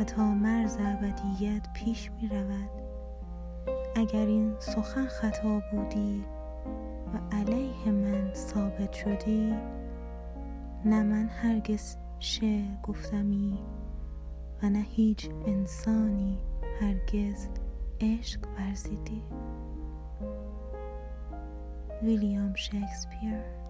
و تا مرز ابدیت پیش می رود. اگر این سخن خطا بودی و علیه من ثابت شدی نه من هرگز شعر گفتمی و نه هیچ انسانی هرگز عشق ورزیدی. ویلیام شکسپیر